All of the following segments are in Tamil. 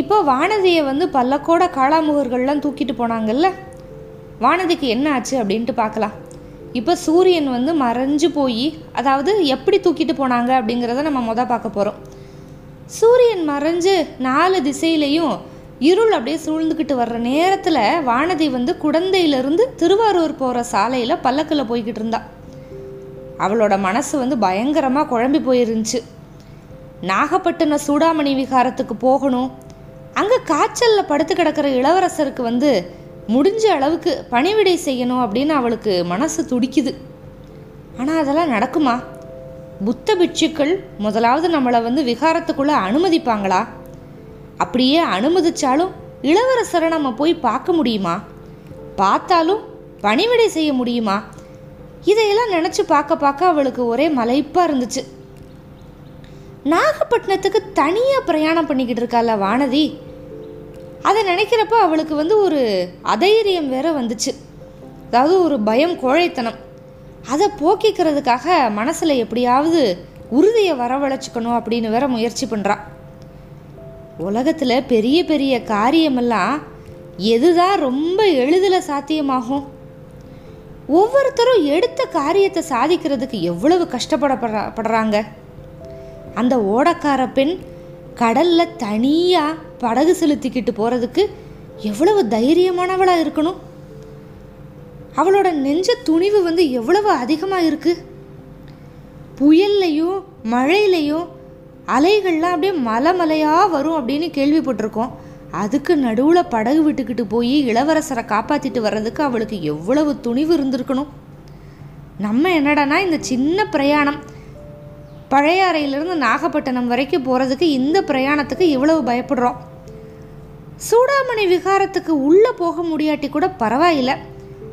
இப்போ வானதியை வந்து பல்லக்கோட காளாமுகர்கள்லாம் தூக்கிட்டு போனாங்கல்ல? வானதிக்கு என்ன ஆச்சு அப்படின்ட்டு பார்க்கலாம். இப்போ சூரியன் வந்து மறைஞ்சு போய் அதாவது எப்படி தூக்கிட்டு போனாங்க அப்படிங்கிறத நம்ம மொதல் பார்க்க போகிறோம் சூரியன் மறைஞ்சு நாலு திசையிலையும் இருள் அப்படியே சூழ்ந்துக்கிட்டு வர்ற நேரத்தில் வானதி வந்து குடந்தையிலிருந்து திருவாரூர் போகிற சாலையில் பல்லக்கில் போய்கிட்டு இருந்தா. அவளோட மனசு வந்து பயங்கரமாக குழம்பி போயிருந்துச்சு. நாகப்பட்டினம் சூடாமணி விகாரத்துக்கு போகணும் அங்கே காய்ச்சலில் படுத்து கிடக்கிற இளவரசருக்கு வந்து முடிஞ்ச அளவுக்கு பணிவிடை செய்யணும் அப்படின்னு அவளுக்கு மனசு துடிக்குது. ஆனால் அதெல்லாம் நடக்குமா? புத்த பிட்சுக்கள் முதலாவது நம்மளை வந்து விகாரத்துக்குள்ளே அனுமதிப்பாங்களா? அப்படியே அனுமதிச்சாலும் இளவரசரை நம்ம போய் பார்க்க முடியுமா? பார்த்தாலும் பணிவிடை செய்ய முடியுமா? இதையெல்லாம் நினச்சி பார்க்க பார்க்க அவளுக்கு ஒரே மலைப்பாக இருந்துச்சு. நாகப்பட்டினத்துக்கு தனியாக பிரயாணம் பண்ணிக்கிட்டு இருக்கால வானதி. அதை நினைக்கிறப்ப அவளுக்கு வந்து ஒரு அதைரியம் வேற வந்துச்சு. அதாவது ஒரு பயம் கோழைத்தனம். அதை போக்கிக்கிறதுக்காக மனசில் எப்படியாவது உறுதியை வரவழைச்சிக்கணும் அப்படின்னு வேற முயற்சி பண்ணுறா உலகத்தில் பெரிய பெரிய காரியமெல்லாம் எதுதான் ரொம்ப எளிதில் சாத்தியமாகும். ஒவ்வொருத்தரும் எடுத்த காரியத்தை சாதிக்கிறதுக்கு எவ்வளவு கஷ்டப்படப்படுறா படுறாங்க. அந்த ஓடக்கார பெண் கடல்ல தனியா படகு செலுத்திக்கிட்டு போறதுக்கு எவ்வளவு தைரியமானவளா இருக்கணும்? அவளோட நெஞ்ச துணிவு வந்து எவ்வளவு அதிகமாக இருக்கு? புயல்லையும் மழையிலையும் அலைகள்லாம் அப்படியே மலை மலையாக வரும் அப்படின்னு கேள்விப்பட்டிருக்கோம். அதுக்கு நடுவில் படகு விட்டுக்கிட்டு போய் இளவரசரை காப்பாற்றிட்டு வர்றதுக்கு அவளுக்கு எவ்வளவு துணிவு இருந்திருக்கணும்? நம்ம என்னடானா இந்த சின்ன பிரயாணம் பழையாறையிலிருந்து நாகப்பட்டினம் வரைக்கும் போகிறதுக்கு இந்த பிரயாணத்துக்கு இவ்வளவு பயப்படுறோம். சூடாமணி விகாரத்துக்கு உள்ளே போக முடியாட்டி கூட பரவாயில்ல.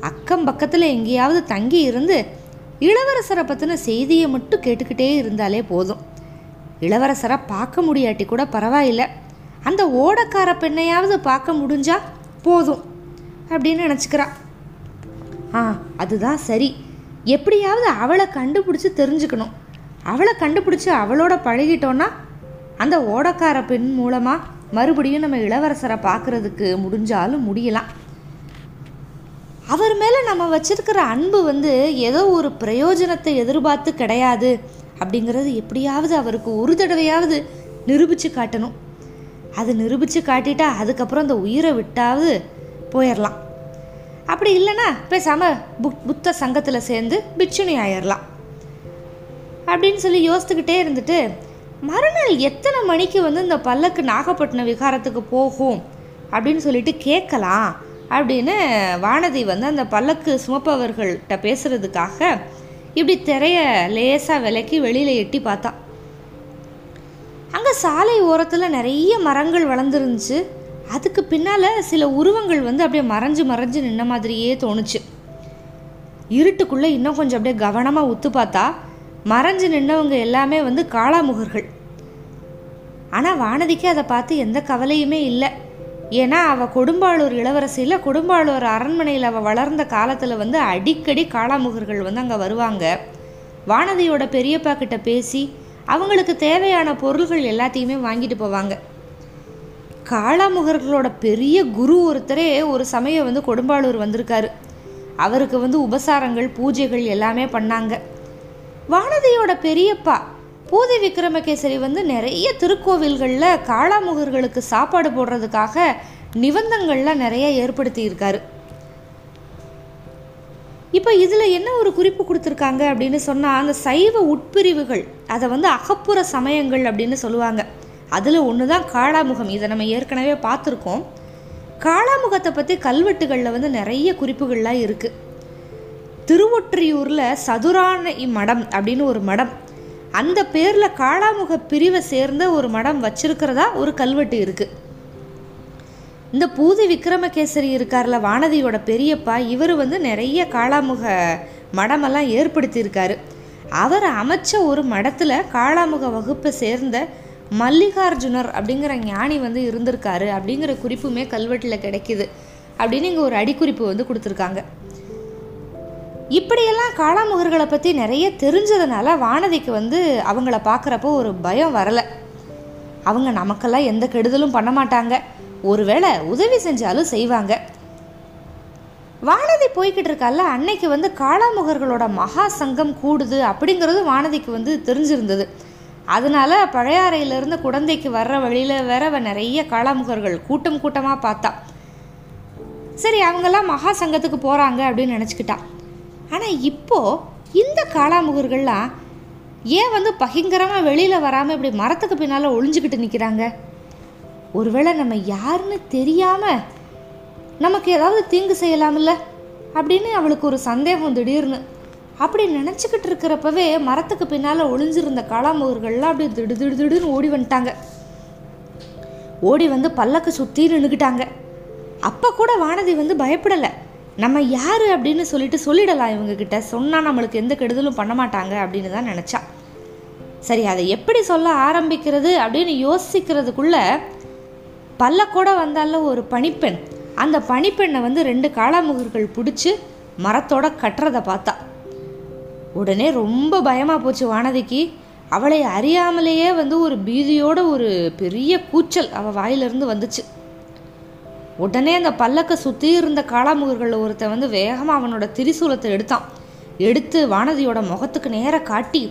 அக்கம் பக்கத்தில் எங்கேயாவது தங்கி இருந்து இளவரசரை பற்றின செய்தியை மட்டும் கேட்டுக்கிட்டே இருந்தாலே போதும். இளவரசரை பார்க்க முடியாட்டி கூட பரவாயில்ல. அந்த ஓடக்கார பெண்ணையாவது பார்க்க முடிஞ்சா போதும் அப்படின்னு நினச்சிக்கிறான். ஆ அதுதான் சரி. எப்படியாவது அவளை கண்டுபிடிச்சி தெரிஞ்சுக்கணும். அவளை கண்டுபிடிச்சி அவளோட பழகிட்டோன்னா அந்த ஓடக்கார பெண் மூலமாக மறுபடியும் நம்ம இளவரசரை பார்க்குறதுக்கு முடிஞ்சாலும் முடியலாம். அவர் மேலே நம்ம வச்சிருக்கிற அன்பு வந்து ஏதோ ஒரு பிரயோஜனத்தை எதிர்பார்த்து கிடையாது அப்படிங்கிறது எப்படியாவது அவருக்கு ஒரு தடவையாவது நிரூபித்து காட்டணும். அது நிரூபித்து காட்டிட்டா அதுக்கப்புறம் அந்த உயிரை விட்டாவது போயிடலாம் அப்படி இல்லைன்னா பேசாமல் புத் புத்த சங்கத்தில் சேர்ந்து பிட்சுனி ஆயிடலாம் அப்படின்னு சொல்லி யோசித்துக்கிட்டே இருந்துட்டு மறுநாள் எத்தனை மணிக்கு வந்து இந்த பல்லக்கு நாகப்பட்டினம் விகாரத்துக்கு போகும்? அப்படின்னு சொல்லிட்டு கேட்கலாம் அப்படின்னு வானதி வந்து அந்த பல்லக்கு சுமப்பவர்கள்ட்ட பேசுறதுக்காக இப்படி திரைய லேசாக விலக்கி வெளியில் எட்டி பார்த்தா. அங்கே சாலை ஓரத்தில் நிறைய மரங்கள் வளர்ந்துருந்துச்சு. அதுக்கு பின்னால் சில உருவங்கள் வந்து அப்படியே மறைஞ்சு மறைஞ்சு நின்ன மாதிரியே தோணுச்சு. இருட்டுக்குள்ளே இன்னும் கொஞ்சம் அப்படியே கவனமாக உத்து பார்த்தா மறைஞ்சு நின்னவங்க எல்லாமே வந்து காளாமுகர்கள். ஆனால் வானதிக்கு அதை பார்த்து எந்த கவலையுமே இல்லை. ஏன்னா அவள் கொடும்பாளூர் இளவரசியில் கொடும்பாளூர் அரண்மனையில் அவள் வளர்ந்த காலத்தில் வந்து அடிக்கடி காளாமுகர்கள் வந்து அங்கே வருவாங்க. வானதியோட பெரியப்பா கிட்ட பேசி அவங்களுக்கு தேவையான பொருள்கள் எல்லாத்தையுமே வாங்கிட்டு போவாங்க. காளாமுகர்களோட பெரிய குரு ஒருத்தரே ஒரு சமயம் வந்து கொடும்பாளூர் வந்திருக்காரு. அவருக்கு வந்து உபசாரங்கள் பூஜைகள் எல்லாமே பண்ணாங்க. வானதியோட பெரியப்பா பூதி விக்ரமகேசரி வந்து நிறைய திருக்கோவில்களில் காளாமுகர்களுக்கு சாப்பாடு போடுறதுக்காக நிபந்தங்கள்லாம் நிறைய ஏற்படுத்தியிருக்காரு. இப்போ இதில் என்ன ஒரு குறிப்பு கொடுத்துருக்காங்க அப்படின்னு சொன்னால் அந்த சைவ உட்பிரிவுகள் அதை வந்து அகப்புற சமயங்கள் அப்படின்னு சொல்லுவாங்க. அதில் ஒன்று தான் காளாமுகம். இதை நம்ம ஏற்கனவே பார்த்துருக்கோம். காளாமுகத்தை பற்றி கல்வெட்டுகளில் வந்து நிறைய குறிப்புகள்லாம் இருக்குது திருவொற்றியூரில் சதுரான மடம் அப்படின்னு ஒரு மடம். அந்த பேரில் காளாமுக பிரிவை சேர்ந்த ஒரு மடம் வச்சிருக்கிறதா ஒரு கல்வெட்டு இருக்குது இந்த பூதி விக்ரமகேசரி இருக்கார்ல வானதியோட பெரியப்பா இவர் வந்து நிறைய காளாமுக மடமெல்லாம் ஏற்படுத்தியிருக்காரு. அவர் அமைச்ச ஒரு மடத்தில் காளாமுக வகுப்பை சேர்ந்த மல்லிகார்ஜுனர் அப்படிங்கிற ஞானி வந்து இருந்திருக்காரு அப்படிங்கிற குறிப்புமே கல்வெட்டில் கிடைக்குது அப்படின்னு இங்கே ஒரு அடிக்குறிப்பு வந்து கொடுத்துருக்காங்க. இப்படியெல்லாம் காளாமுகர்களை பற்றி நிறைய தெரிஞ்சதுனால வானதிக்கு வந்து அவங்கள பார்க்குறப்போ ஒரு பயம் வரலை. அவங்க நமக்கெல்லாம் எந்த கெடுதலும் பண்ண மாட்டாங்க. ஒருவேளை உதவி செஞ்சாலும் செய்வாங்க. வானதி போய்கிட்டு இருக்கால அன்னைக்கு வந்து காளாமுகர்களோட மகா சங்கம் கூடுது அப்படிங்கிறது வானதிக்கு வந்து தெரிஞ்சிருந்தது. அதனால பழையாறையிலிருந்து குழந்தைக்கு வர்ற வழியில் வேற அவ நிறைய காளாமுகர்கள் கூட்டம் கூட்டமாக பார்த்தா. சரி அவங்கெல்லாம் மகா சங்கத்துக்கு போகிறாங்க அப்படின்னு நினச்சிக்கிட்டா. ஆனால் இப்போது இந்த காளாமுகர்கள்லாம் ஏன் வந்து பகிங்கரமாக வெளியில் வராமல் இப்படி மரத்துக்கு பின்னால் ஒளிஞ்சுக்கிட்டு நிற்கிறாங்க ஒருவேளை நம்ம யாருன்னு தெரியாமல் நமக்கு ஏதாவது தீங்கு செய்யலாம்ல? அப்படின்னு அவளுக்கு ஒரு சந்தேகம் திடீர்னு. அப்படி நினச்சிக்கிட்டு இருக்கிறப்பவே மரத்துக்கு பின்னால் ஒளிஞ்சிருந்த காளாமுகர்கள்லாம் அப்படி திடு திடு திடுன்னு ஓடி வந்துட்டாங்க. ஓடி வந்து பல்லக்கு சுற்றி நின்றுக்கிட்டாங்க அப்போ கூட வானதி வந்து பயப்படலை. நம்ம யார் அப்படின்னு சொல்லிட்டு சொல்லிடலாம் இவங்கக்கிட்ட சொன்னால் நம்மளுக்கு எந்த கெடுதலும் பண்ண மாட்டாங்க அப்படின்னு தான் நினச்சா. சரி அதை எப்படி சொல்ல ஆரம்பிக்கிறது அப்படின்னு யோசிக்கிறதுக்குள்ள பல்லக்கூட வந்தால ஒரு பணிப்பெண் அந்த பணிப்பெண்ணை வந்து ரெண்டு காளாமுகர்கள் பிடிச்சி மரத்தோட கட்டுறதை பார்த்தா. உடனே ரொம்ப பயமாக போச்சு வானதிக்கு. அவளை அறியாமலேயே வந்து ஒரு பீதியோட ஒரு பெரிய கூச்சல் அவள் வாயிலிருந்து வந்துச்சு. உடனே அந்த பல்லக்கை சுற்றி இருந்த காளாமுகர்களில் ஒருத்தன் வந்து வேகமாக அவனோட திரிசூலத்தை எடுத்தான். எடுத்து வானதியோட முகத்துக்கு நேராக காட்டி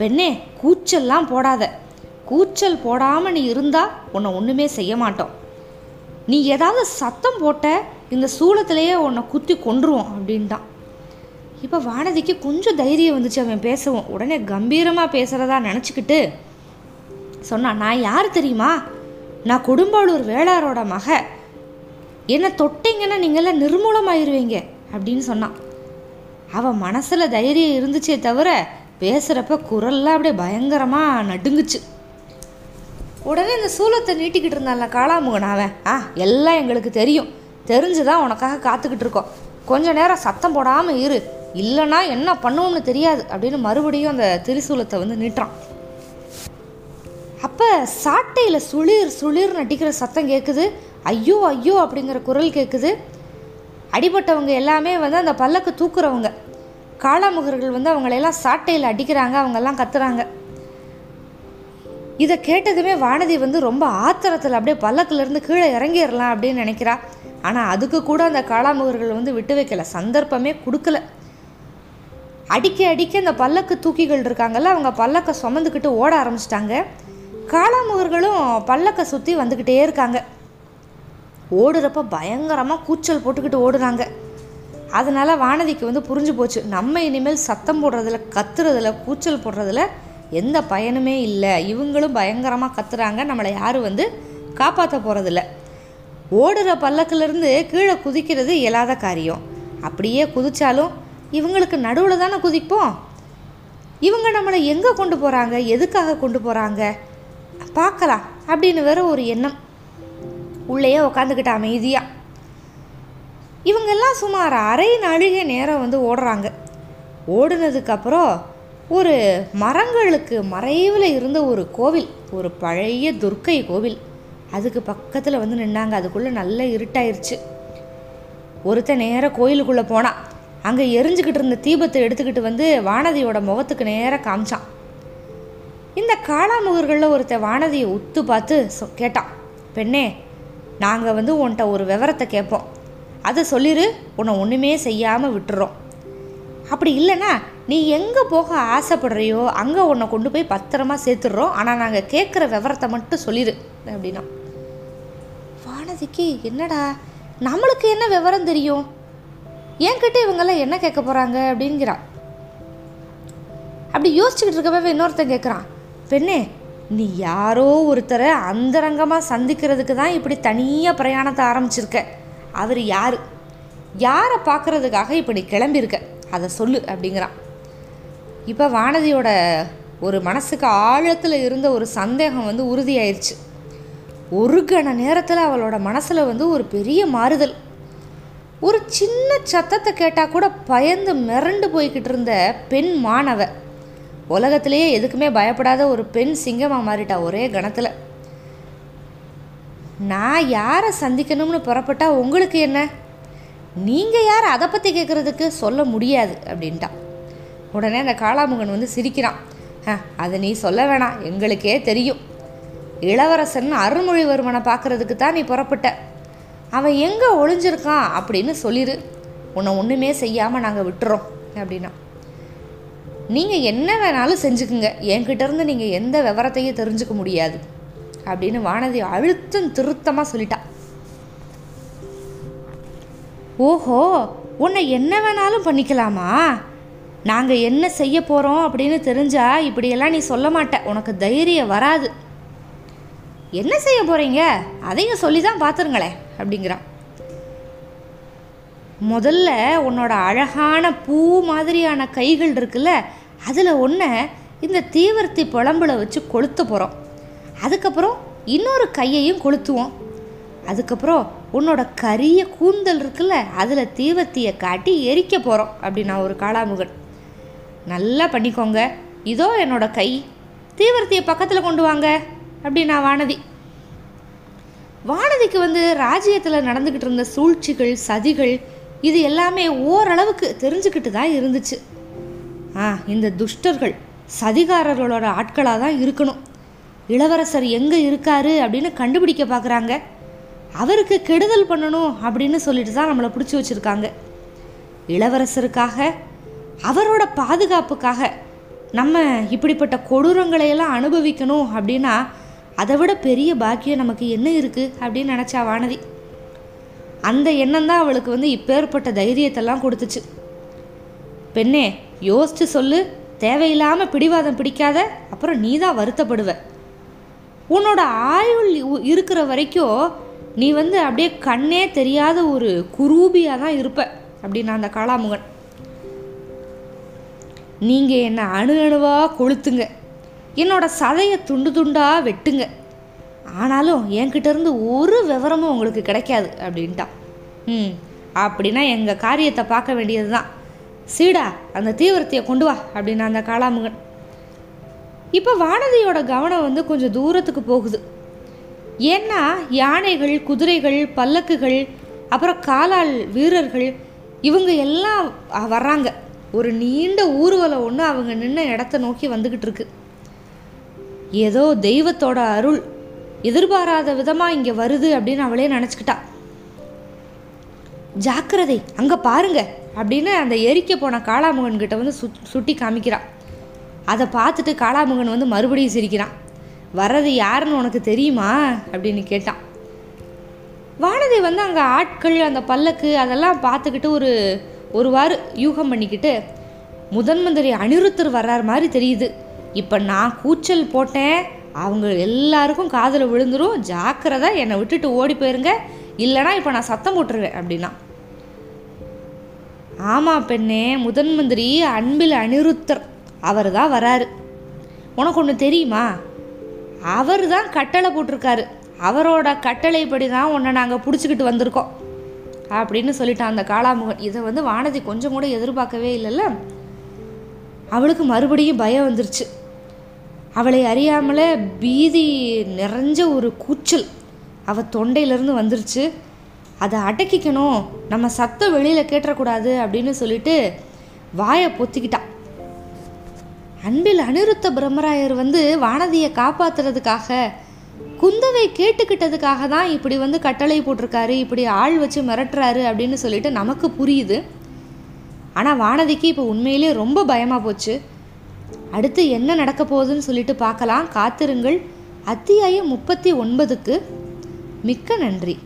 பெண்ணே கூச்சல்லாம் போடாத. கூச்சல் போடாமல் நீ இருந்தால் உன்னை ஒன்றுமே செய்ய மாட்டோம். நீ ஏதாவது சத்தம் போட்ட இந்த சூளத்திலேயே உன்னை குத்தி கொன்றுவோம் அப்படின்ட்டான். இப்போ வானதிக்கு கொஞ்சம் தைரியம் வந்துச்சு அவன் பேசவும். உடனே கம்பீரமாக பேசுகிறதா நினச்சிக்கிட்டு சொன்னான் நான் யார் தெரியுமா? நான் கொடும்பாளூர் வேளாரோட மக. என்னை தொட்டிங்கன்னா நீங்கள்லாம் நிர்மூலமாயிருவீங்க அப்படின்னு சொன்னான். அவன் மனசில் தைரியம் இருந்துச்சே தவிர பேசுகிறப்ப குரல்லாம் அப்படியே பயங்கரமாக நடுங்குச்சு. உடனே இந்த சூலத்தை நீட்டிக்கிட்டு இருந்தான்ல காளாமுகன் அவன். ஆ எல்லாம் எங்களுக்கு தெரியும். தெரிஞ்சு தான் உனக்காக காத்துக்கிட்டு இருக்கோம். கொஞ்ச நேரம் சத்தம் போடாமல் இரு. இல்லைன்னா என்ன பண்ணுவோம்னு தெரியாது அப்படின்னு மறுபடியும் அந்த திரிசூலத்தை வந்து நீட்டுறான். அப்போ சாட்டையில் சுளிர் சுளிர் நட்டிக்கிற சத்தம் கேட்குது ஐயோ ஐயோ அப்படிங்கிற குரல் கேட்குது அடிபட்டவங்க எல்லாமே வந்து அந்த பல்லக்கு தூக்குறவங்க. காளாமுகர்கள் வந்து அவங்களெல்லாம் சாட்டையில் அடிக்கிறாங்க அவங்கெல்லாம் கத்துறாங்க. இதை கேட்டதுமே வானதி வந்து ரொம்ப ஆத்திரத்தில் அப்படியே பல்லக்கிலேருந்து கீழே இறங்கிடலாம் அப்படின்னு நினைக்கிறா. ஆனால் அதுக்கு கூட அந்த காளாமுகர்கள் வந்து விட்டு வைக்கல சந்தர்ப்பமே கொடுக்கல. அடிக்க அடிக்க அந்த பல்லக்கு தூக்கிகள் இருக்காங்கல்ல அவங்க பல்லக்கை சுமந்துக்கிட்டு ஓட ஆரம்பிச்சிட்டாங்க. காளாமுகர்களும் பல்லக்கை சுற்றி வந்துக்கிட்டே இருக்காங்க. ஓடுறப்ப பயங்கரமாக கூச்சல் போட்டுக்கிட்டு ஓடுறாங்க. அதனால் வானதிக்கு வந்து புரிஞ்சு போச்சு. நம்ம இனிமேல் சத்தம் போடுறதில் கத்துறதுல கூச்சல் போடுறதில் எந்த பயனுமே இல்லை. இவங்களும் பயங்கரமாக கத்துறாங்க. நம்மளை யாரும் வந்து காப்பாற்ற போகிறதில்ல ஓடுற பல்லக்கிலிருந்து கீழே குதிக்கிறது இயலாத காரியம். அப்படியே குதித்தாலும் இவங்களுக்கு நடுவில் தானே குதிப்போம்? இவங்க நம்மளை எங்கே கொண்டு போகிறாங்க எதுக்காக கொண்டு போகிறாங்க பார்க்கலாம். அப்படின்னு வேற ஒரு எண்ணம். உள்ளேயே உட்காந்துக்கிட்ட அமைதியாக இவங்கெல்லாம் சுமார் அரை நாழிகை நேரம் வந்து ஓடுறாங்க. ஓடுனதுக்கப்புறம் ஒரு மரங்களுக்கு மறைவில் இருந்த ஒரு கோவில் ஒரு பழைய துர்க்கை கோவில். அதுக்கு பக்கத்தில் வந்து நின்னாங்க. அதுக்குள்ளே நல்ல இருட்டாயிருச்சு. ஒருத்தன் நேராக கோயிலுக்குள்ளே போனான் அங்கே எரிஞ்சுக்கிட்டு இருந்த தீபத்தை எடுத்துக்கிட்டு வந்து வானதியோட முகத்துக்கு நேராக காமிச்சான். இந்த காளாமுகர்களில் ஒருத்தன் வானதியை உத்து பார்த்து கேட்டான். பெண்ணே நாங்கள் வந்து உன்கிட்ட ஒரு விவரத்தை கேட்போம். அதை சொல்லிடு உன்னை ஒன்றுமே செய்யாமல் விட்டுறோம். அப்படி இல்லைன்னா நீ எங்கே போக ஆசைப்படுறியோ அங்கே உன்னை கொண்டு போய் பத்திரமா சேர்த்துடுறோம். ஆனால் நாங்கள் கேட்குற விவரத்தை மட்டும் சொல்லிடு அப்படின்னா. வானதிக்கு என்னடா நம்மளுக்கு என்ன விவரம் தெரியும்? என்கிட்ட இவங்கெல்லாம் என்ன கேட்க போகிறாங்க அப்படிங்கிறா அப்படி யோசிச்சுக்கிட்டு இருக்கவே இன்னொருத்தன் கேட்குறான். பெண்ணே நீ யாரோ ஒருத்தரை அந்தரங்கமாக சந்திக்கிறதுக்கு தான் இப்படி தனியாக பிரயாணத்தை ஆரம்பிச்சிருக்க. அவர் யார்? யாரை பார்க்கறதுக்காக இப்போ நீ கிளம்பியிருக்க அதை சொல்லு அப்படிங்கிறான். இப்போ வானதியோட ஒரு மனசுக்கு ஆழத்தில் இருந்த ஒரு சந்தேகம் வந்து உறுதியாயிருச்சு. ஒரு கண நேரத்தில் அவளோட மனசில் வந்து ஒரு பெரிய மாறுதல். ஒரு சின்ன சத்தத்தை கேட்டால் கூட பயந்து மிரண்டு போய்கிட்டு இருந்த பெண் மாணவ. உலகத்திலேயே எதுக்குமே பயப்படாத ஒரு பெண் சிங்கமாக மாறிட்டா ஒரே கணத்தில். நான் யாரை சந்திக்கணும்னு புறப்பட்டா உங்களுக்கு என்ன? நீங்கள் யார் அதை பற்றி கேட்குறதுக்கு சொல்ல முடியாது அப்படின்ட்டான் உடனே அந்த காளாமுகன் வந்து சிரிக்கிறான். "ஆ, அதை நீ சொல்ல வேணாம் எங்களுக்கே தெரியும். இளவரசன் அருள்மொழிவர்மனை பார்க்கறதுக்கு தான் நீ புறப்பட்ட. அவன் எங்கே ஒளிஞ்சிருக்கான் அப்படின்னு சொல்லிடு உன்னை ஒன்றுமே செய்யாமல் நாங்கள் விட்டுறோம் அப்படின்னா. நீங்கள் என்ன வேணாலும் செஞ்சுக்குங்க. என்கிட்டேருந்து நீங்கள் எந்த விவரத்தையும் தெரிஞ்சுக்க முடியாது. அப்படின்னு வானதி அழுத்தம் திருத்தமாக சொல்லிட்டா. ஓஹோ உன்னை என்ன வேணாலும் பண்ணிக்கலாமா? நாங்கள் என்ன செய்ய போகிறோம் அப்படின்னு தெரிஞ்சா இப்படியெல்லாம் நீ சொல்ல மாட்ட. உனக்கு தைரியம் வராது. என்ன செய்ய போகிறீங்க அதையும் சொல்லி தான் பார்த்துருங்களேன் அப்படிங்கிறான். முதல்ல உன்னோட அழகான பூ மாதிரியான கைகள் இருக்குல்ல அதில் ஒன்றை இந்த தீவர்த்தி புலம்புல வச்சு கொளுத்த போகிறோம் அதுக்கப்புறம் இன்னொரு கையையும் கொளுத்துவோம். அதுக்கப்புறம் உன்னோட கரிய கூந்தல் இருக்குல்ல அதில் தீவர்த்தியை காட்டி எரிக்க போகிறோம் அப்படின்னா ஒரு காளாமுகன் நல்லா பண்ணிக்கோங்க. இதோ என்னோட கை. தீவர்த்தியை பக்கத்தில் கொண்டு வாங்க அப்படின்னா வானதி. வானதிக்கு வந்து ராஜ்யத்தில் நடந்துக்கிட்டு இருந்த சூழ்ச்சிகள் சதிகள் இது எல்லாமே ஓரளவுக்கு தெரிஞ்சுக்கிட்டு தான் இருந்துச்சு. ஆ இந்த துஷ்டர்கள் சதிகாரர்களோட ஆட்களாக தான் இருக்கணும். இளவரசர் எங்கே இருக்காரு அப்படின்னு கண்டுபிடிக்க பார்க்குறாங்க அவருக்கு கெடுதல் பண்ணணும் அப்படின்னு சொல்லிட்டு தான் நம்மளை பிடிச்சி வச்சுருக்காங்க. இளவரசருக்காக அவரோட பாதுகாப்புக்காக நம்ம இப்படிப்பட்ட கொடூரங்களை எல்லாம் அனுபவிக்கணும் அப்படின்னா அதை விட பெரிய பாக்கியம் நமக்கு என்ன இருக்குது அப்படின்னு நினச்சா வானதி. அந்த எண்ணம் தான் அவளுக்கு வந்து இப்பேற்பட்ட தைரியத்தெல்லாம் கொடுத்துச்சு. பெண்ணே யோசிச்சு சொல்லு. தேவையில்லாமல் பிடிவாதம் பிடிக்காத அப்புறம் நீ தான் வருத்தப்படுவ. உன்னோட ஆயுள் இருக்கிற வரைக்கும் நீ வந்து அப்படியே கண்ணே தெரியாத ஒரு குரூபியாக தான் இருப்ப. அப்படின்னா அந்த காளாமுகன் நீங்கள் என்னை அணு அணுவாக கொளுத்துங்க. என்னோட சதையை துண்டு துண்டாக வெட்டுங்க. ஆனாலும் என்கிட்ட இருந்து ஒரு விவரமும் உங்களுக்கு கிடைக்காது அப்படின்ட்டான். ம் அப்படின்னா எங்கள் காரியத்தை பார்க்க வேண்டியது தான் சீடா அந்த தீவிரத்தையை கொண்டு வா அப்படின்னா அந்த காளாமுகன் இப்போ வானதியோட கவனம் வந்து கொஞ்சம் தூரத்துக்கு போகுது. ஏன்னா யானைகள் குதிரைகள் பல்லக்குகள் அப்புறம் காலால் வீரர்கள் இவங்க எல்லாம் வர்றாங்க. ஒரு நீண்ட ஊர்வலம் ஒன்று அவங்க நின்ன இடத்த நோக்கி வந்துக்கிட்டு இருக்கு. ஏதோ தெய்வத்தோட அருள் எதிர்பாராத விதமாக இங்கே வருது அப்படின்னு அவளே நினச்சிக்கிட்டா. ஜாக்கிரதை அங்கே பாருங்க. அப்படின்னு அந்த எரிக்க போன காளாமுகன் கிட்ட வந்து சு சுட்டி காமிக்கிறான். அதை பார்த்துட்டு காளாமுகன் வந்து மறுபடியும் சிரிக்கிறான். வர்றது யாருன்னு உனக்கு தெரியுமா? அப்படின்னு கேட்டான். வானதி வந்து அங்கே ஆட்கள் அந்த பல்லக்கு அதெல்லாம் பார்த்துக்கிட்டு ஒரு ஒரு வாரம் யூகம் பண்ணிக்கிட்டு முதன் மந்திரி அனிருத்தர் வர்றார் மாதிரி தெரியுது. இப்போ நான் கூச்சல் போட்டேன். அவங்க எல்லாருக்கும் காதில் விழுந்துடும் ஜாக்கிரதை என்னை விட்டுட்டு ஓடி போயிருங்க. இல்லைனா இப்போ நான் சத்தம் போட்டுருவேன் அப்படின்னா. ஆமாம் பெண்ணே முதன் மந்திரி அன்பில் அனிருத்தர். அவர் தான் வராரு. உனக்கு ஒன்று தெரியுமா? அவர் தான் கட்டளை போட்டிருக்காரு. அவரோட கட்டளைப்படி தான் உன்னை நாங்கள் பிடிச்சிக்கிட்டு வந்திருக்கோம். அப்படின்னு சொல்லிட்டான் அந்த காளாமுகன். இதை வந்து வானதி கொஞ்சம் கூட எதிர்பார்க்கவே இல்லைல்ல? அவளுக்கு மறுபடியும் பயம் வந்துருச்சு. அவளை அறியாமலே பீதி நிறைஞ்ச ஒரு கூச்சல் அவள் தொண்டையிலேருந்து வந்துருச்சு. அதை அடக்கிக்கணும். நம்ம சத்தம் வெளியில் கேட்டக்கூடாது அப்படின்னு சொல்லிட்டு வாயை பொத்திக்கிட்டா. அன்பில் அனிருத்த பிரம்மராயர் வந்து வானதியை காப்பாத்துறதுக்காக குந்தவை கேட்டுக்கிட்டதுக்காக தான் இப்படி வந்து கட்டளை போட்டிருக்காரு இப்படி ஆள் வச்சு மிரட்டுறாரு அப்படின்னு சொல்லிட்டு நமக்கு புரியுது. ஆனால் வானதிக்கு இப்போ உண்மையிலே ரொம்ப பயமாக போச்சு. அடுத்து என்ன நடக்க போகுதுன்னு சொல்லிட்டு பார்க்கலாம். காத்திருங்கள். அத்தியாயம் முப்பத்தி ஒன்பதுக்கு மிக்க நன்றி.